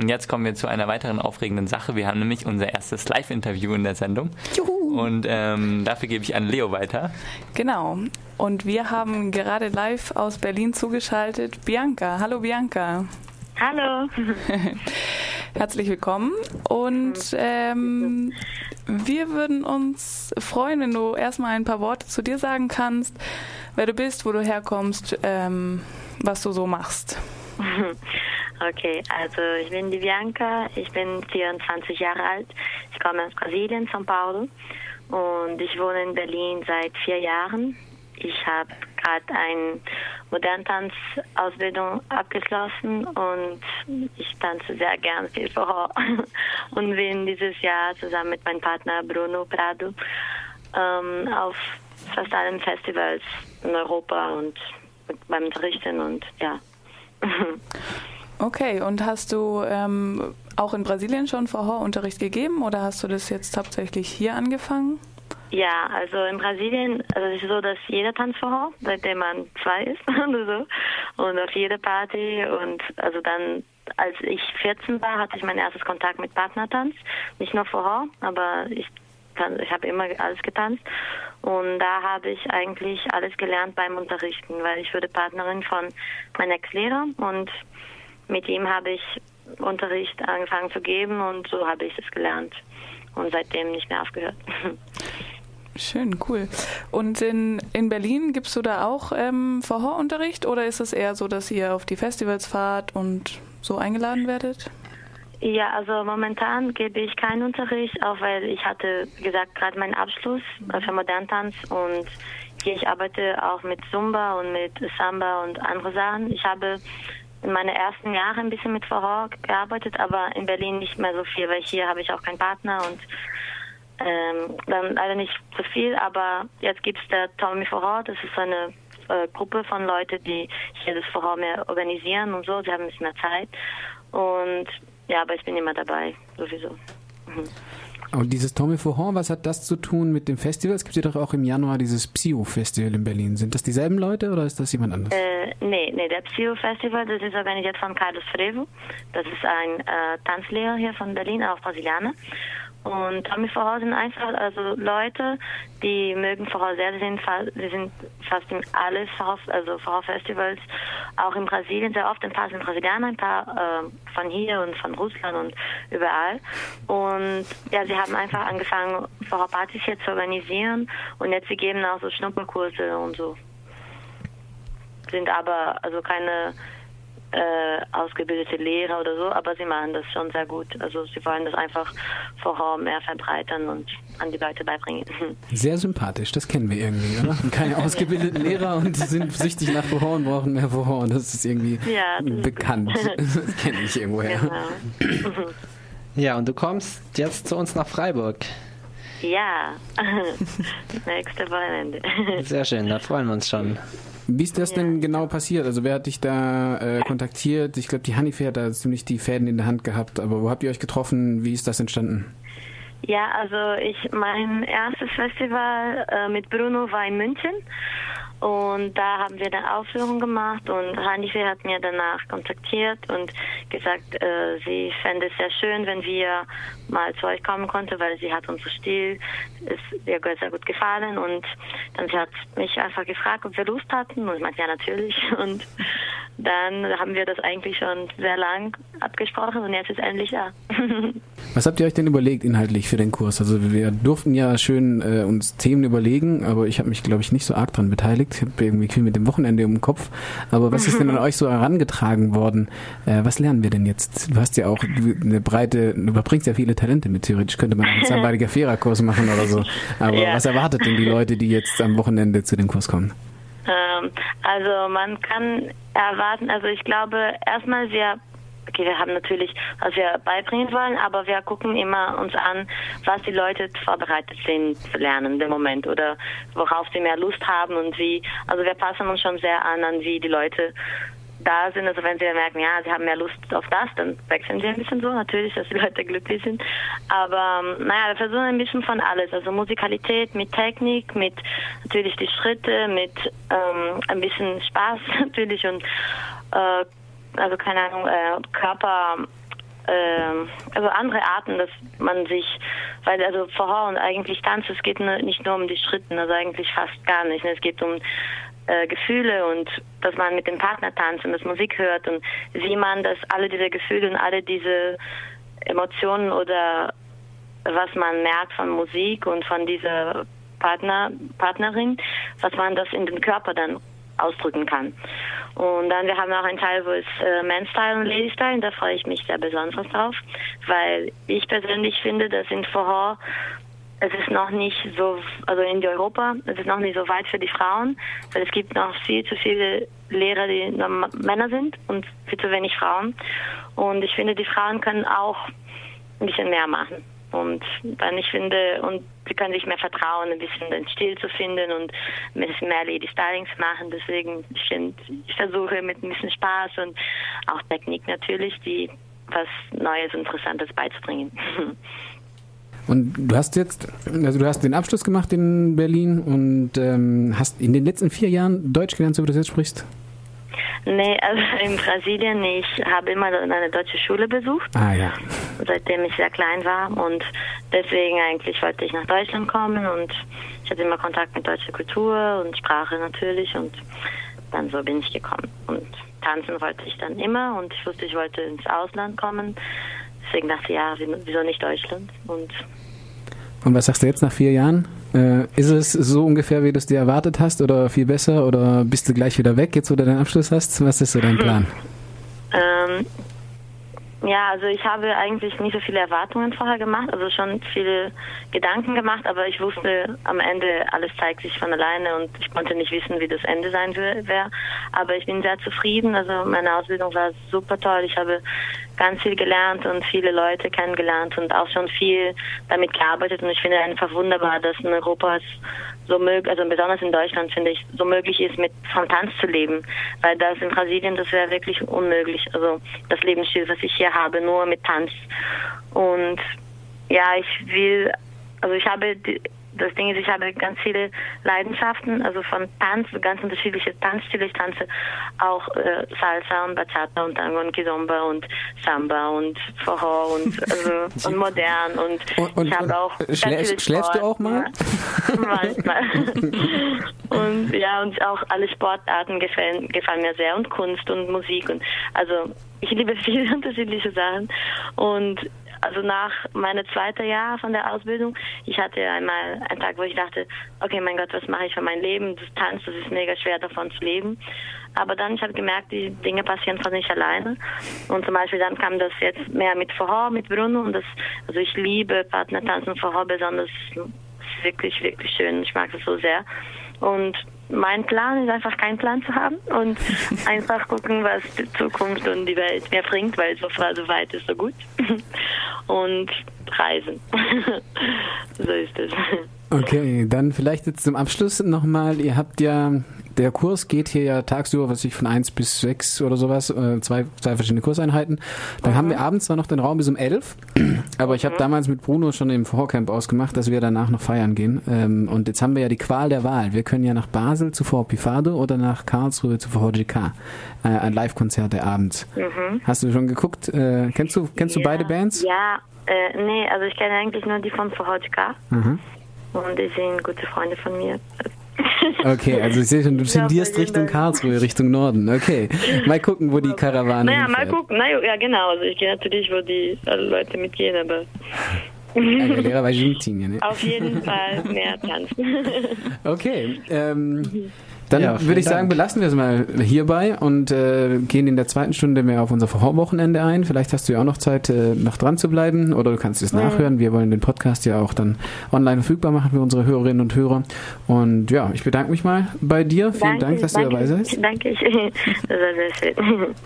Und jetzt kommen wir zu einer weiteren aufregenden Sache. Wir haben nämlich unser erstes Live-Interview in der Sendung. Juhu. Und ähm, dafür gebe ich an Leo weiter. Genau. Und wir haben gerade live aus Berlin zugeschaltet Bianca. Hallo Bianca. Hallo. Herzlich willkommen. Und ähm, wir würden uns freuen, wenn du erstmal ein paar Worte zu dir sagen kannst, wer du bist, wo du herkommst, ähm, was du so machst. Okay, also ich bin die Bianca, ich bin 24 Jahre alt, ich komme aus Brasilien, São Paulo und ich wohne in Berlin seit vier Jahren. Ich habe gerade eine Moderntanzausbildung abgeschlossen und ich tanze sehr gern viel Horror und bin dieses Jahr zusammen mit meinem Partner Bruno Prado ähm, auf fast allen Festivals in Europa und beim Unterrichten und ja. Okay, und hast du ähm, auch in Brasilien schon Vorhorunterricht gegeben oder hast du das jetzt hauptsächlich hier angefangen? Ja, also in Brasilien, also es ist so, dass jeder tanzt Vorhor, seitdem man zwei ist oder so. Und auf jede Party und also dann, als ich 14 war, hatte ich mein erstes Kontakt mit Partnertanz. Nicht nur Vorhor, aber ich ich habe immer alles getanzt und da habe ich eigentlich alles gelernt beim Unterrichten, weil ich wurde Partnerin von meinem Ex-Lehrer und mit ihm habe ich Unterricht angefangen zu geben und so habe ich es gelernt und seitdem nicht mehr aufgehört. Schön, cool. Und in, in Berlin gibst du da auch ähm, Vorhorunterricht oder ist es eher so, dass ihr auf die Festivals fahrt und so eingeladen werdet? Ja, also momentan gebe ich keinen Unterricht, auch weil ich hatte, gesagt, gerade meinen Abschluss für Moderntanz und hier ich arbeite auch mit Zumba und mit Samba und andere Sachen. Ich habe in meinen ersten Jahren ein bisschen mit Verhor gearbeitet, aber in Berlin nicht mehr so viel, weil hier habe ich auch keinen Partner und ähm, dann leider nicht so viel. Aber jetzt gibt es der Tommy Verhor, das ist so eine äh, Gruppe von Leuten, die hier das Verhor mehr organisieren und so. Sie haben ein bisschen mehr Zeit. Und ja, aber ich bin immer dabei, sowieso. Mhm. Und dieses Tommy Fauhorn, was hat das zu tun mit dem Festival? Es gibt ja doch auch im Januar dieses Psio-Festival in Berlin. Sind das dieselben Leute oder ist das jemand anderes? Äh, nee, nee, der Psio-Festival, das ist organisiert von Carlos Frevo. Das ist ein äh, Tanzlehrer hier von Berlin, auch Brasilianer. Und Tommy Vorhau sind einfach also Leute, die mögen Vorhau sehr. Sie sind, sie sind fast in alle Vorhau, also Vorhau-Festivals, auch in Brasilien sehr oft. Ein paar sind Brasilianer, ein paar äh, von hier und von Russland und überall. Und ja, sie haben einfach angefangen, Vorhau-Partys hier zu organisieren. Und jetzt sie geben auch so Schnupperkurse und so. Sind aber also keine äh, ausgebildete Lehrer oder so, aber sie machen das schon sehr gut. Also sie wollen das einfach vorher mehr verbreitern und an die Leute beibringen. Sehr sympathisch, das kennen wir irgendwie, oder? Keine ausgebildeten Lehrer und sind süchtig nach Vorhor und brauchen mehr Vorhor. Das ist irgendwie ja, das bekannt. Ist das kenne ich irgendwoher. Genau. Ja, und du kommst jetzt zu uns nach Freiburg. Ja, nächste Wochenende. Sehr schön, da freuen wir uns schon. Wie ist das ja. denn genau passiert? Also wer hat dich da äh, kontaktiert? Ich glaube, die Hanife hat da ziemlich die Fäden in der Hand gehabt, aber wo habt ihr euch getroffen? Wie ist das entstanden? Ja, also ich mein erstes Festival äh, mit Bruno war in München und da haben wir eine Aufführung gemacht und Hanife hat mir danach kontaktiert und gesagt, äh, sie fände es sehr schön, wenn wir mal zu euch kommen konnten, weil sie hat unser Stil ist ihr sehr gut gefallen und dann sie hat mich einfach gefragt, ob wir Lust hatten und ich meinte ja natürlich und dann haben wir das eigentlich schon sehr lang abgesprochen und jetzt ist endlich da. Was habt ihr euch denn überlegt inhaltlich für den Kurs? Also wir durften ja schön äh, uns Themen überlegen, aber ich habe mich, glaube ich, nicht so arg dran beteiligt. Ich habe irgendwie viel mit dem Wochenende im Kopf. Aber was ist denn an euch so herangetragen worden? Äh, was lernen wir denn jetzt? Du hast ja auch eine breite, du überbringst ja viele Talente mit. Theoretisch könnte man einen Sambadiger Fera-Kurs machen oder so. Aber ja. was erwartet denn die Leute, die jetzt am Wochenende zu dem Kurs kommen? Ähm, also man kann erwarten, also ich glaube erstmal wir okay, wir haben natürlich, was wir beibringen wollen, aber wir gucken immer uns an, was die Leute vorbereitet sind zu lernen im Moment oder worauf sie mehr Lust haben und wie. Also wir passen uns schon sehr an, an wie die Leute da sind. Also wenn sie merken, ja, sie haben mehr Lust auf das, dann wechseln sie ein bisschen so, natürlich, dass die Leute glücklich sind. Aber ähm, naja, wir versuchen ein bisschen von alles. Also Musikalität mit Technik, mit natürlich die Schritte, mit ähm, ein bisschen Spaß natürlich und äh, also keine Ahnung, äh, Körper ähm, also andere Arten, dass man sich, weil also Vorher und eigentlich Tanz, es geht nicht nur um die Schritte, also eigentlich fast gar nicht. Ne? Es geht um äh, Gefühle und dass man mit dem Partner tanzt und das Musik hört und wie man das alle diese Gefühle und alle diese Emotionen oder was man merkt von Musik und von dieser Partner, Partnerin, was man das in den Körper dann ausdrücken kann. Und dann, wir haben auch einen Teil, wo es äh, Manstyle und Ladystyle, da freue ich mich sehr besonders drauf, weil ich persönlich finde, dass in Vorher es ist noch nicht so, also in Europa, es ist noch nicht so weit für die Frauen, weil es gibt noch viel zu viele Lehrer, die nur Männer sind und viel zu wenig Frauen. Und ich finde, die Frauen können auch ein bisschen mehr machen. Und dann, ich finde, und sie können sich mehr vertrauen, ein bisschen den Stil zu finden und ein bisschen mehr Lady Stylings machen. Deswegen, ich finde, ich versuche mit ein bisschen Spaß und auch Technik natürlich, die was Neues, Interessantes beizubringen. Und du hast jetzt, also du hast den Abschluss gemacht in Berlin und ähm, hast in den letzten vier Jahren Deutsch gelernt, so wie du das jetzt sprichst? Nee, also in Brasilien, ich habe immer eine deutsche Schule besucht. Ah ja. Seitdem ich sehr klein war und deswegen eigentlich wollte ich nach Deutschland kommen und ich hatte immer Kontakt mit deutscher Kultur und Sprache natürlich und dann so bin ich gekommen. Und tanzen wollte ich dann immer und ich wusste, ich wollte ins Ausland kommen. Deswegen dachte ich, ja, wieso nicht Deutschland? Und und was sagst du jetzt nach vier Jahren? Äh, ist es so ungefähr, wie du es dir erwartet hast oder viel besser oder bist du gleich wieder weg, jetzt wo du deinen Abschluss hast? Was ist so dein Plan? Ähm, ja, also ich habe eigentlich nicht so viele Erwartungen vorher gemacht, also schon viele Gedanken gemacht, aber ich wusste am Ende, alles zeigt sich von alleine und ich konnte nicht wissen, wie das Ende sein wäre. Aber ich bin sehr zufrieden, also meine Ausbildung war super toll. Ich habe ganz viel gelernt und viele Leute kennengelernt und auch schon viel damit gearbeitet und ich finde einfach wunderbar, dass in Europa es so möglich, also besonders in Deutschland finde ich, so möglich ist, mit vom Tanz zu leben. Weil das in Brasilien, das wäre wirklich unmöglich. Also das Lebensstil, was ich hier habe, nur mit Tanz. Und ja, ich will, also ich habe die, das Ding ist, ich habe ganz viele Leidenschaften, also von Tanz, ganz unterschiedliche Tanzstile. Ich tanze auch äh, Salsa und Bachata und Tango und Kizomba und Samba und Forró und, also, und modern und, und, und ich habe auch schläfst, schläfst du auch mal? Ja, manchmal. und ja, und auch alle Sportarten gefallen, gefallen mir sehr und Kunst und Musik und also ich liebe viele unterschiedliche Sachen und also nach meinem zweiten Jahr von der Ausbildung, ich hatte einmal einen Tag, wo ich dachte, okay, mein Gott, was mache ich für mein Leben? Das Tanz, das ist mega schwer davon zu leben. Aber dann, ich habe gemerkt, die Dinge passieren von nicht alleine. Und zum Beispiel dann kam das jetzt mehr mit Vorhor, mit Bruno. Und das, also ich liebe Partnertanzen Vorhor besonders. Das ist wirklich, wirklich schön. Ich mag das so sehr. Und mein Plan ist einfach keinen Plan zu haben und einfach gucken, was die Zukunft und die Welt mir bringt, weil so, so weit ist so gut. Und reisen. so ist es. Okay, dann vielleicht jetzt zum Abschluss nochmal. Ihr habt ja der Kurs geht hier ja tagsüber, was ich von 1 bis 6 oder sowas, äh, zwei, zwei verschiedene Kurseinheiten. Dann mhm. haben wir abends zwar noch den Raum bis um 11, aber ich habe mhm. damals mit Bruno schon im Vorcamp ausgemacht, dass wir danach noch feiern gehen. Ähm, und jetzt haben wir ja die Qual der Wahl. Wir können ja nach Basel zu Fort Pifado oder nach Karlsruhe zu Fort GK. Äh, ein Live-Konzert der abends. Mhm. Hast du schon geguckt? Äh, kennst du, kennst ja. du beide Bands? Ja, äh, nee, also ich kenne eigentlich nur die von Fort GK. Mhm. Und die sind gute Freunde von mir. Okay, also ich sehe schon, du tendierst Richtung Karlsruhe, Richtung Norden. Okay, mal gucken, wo die Karawane Naja, hinfährt. mal gucken. Na, ja, genau. Also ich gehe natürlich, wo die alle Leute mitgehen, aber... Ja, Lehrer Argentinien, ne? Auf jeden Fall mehr tanzen. Okay, ähm... Dann ja, würde ich sagen, Dank. belassen wir es mal hierbei und äh, gehen in der zweiten Stunde mehr auf unser Wochenende ein. Vielleicht hast du ja auch noch Zeit, äh, noch dran zu bleiben oder du kannst es mhm. nachhören. Wir wollen den Podcast ja auch dann online verfügbar machen für unsere Hörerinnen und Hörer. Und ja, ich bedanke mich mal bei dir. Vielen danke, Dank, dass danke, du dabei seid. Danke, das war sehr schön.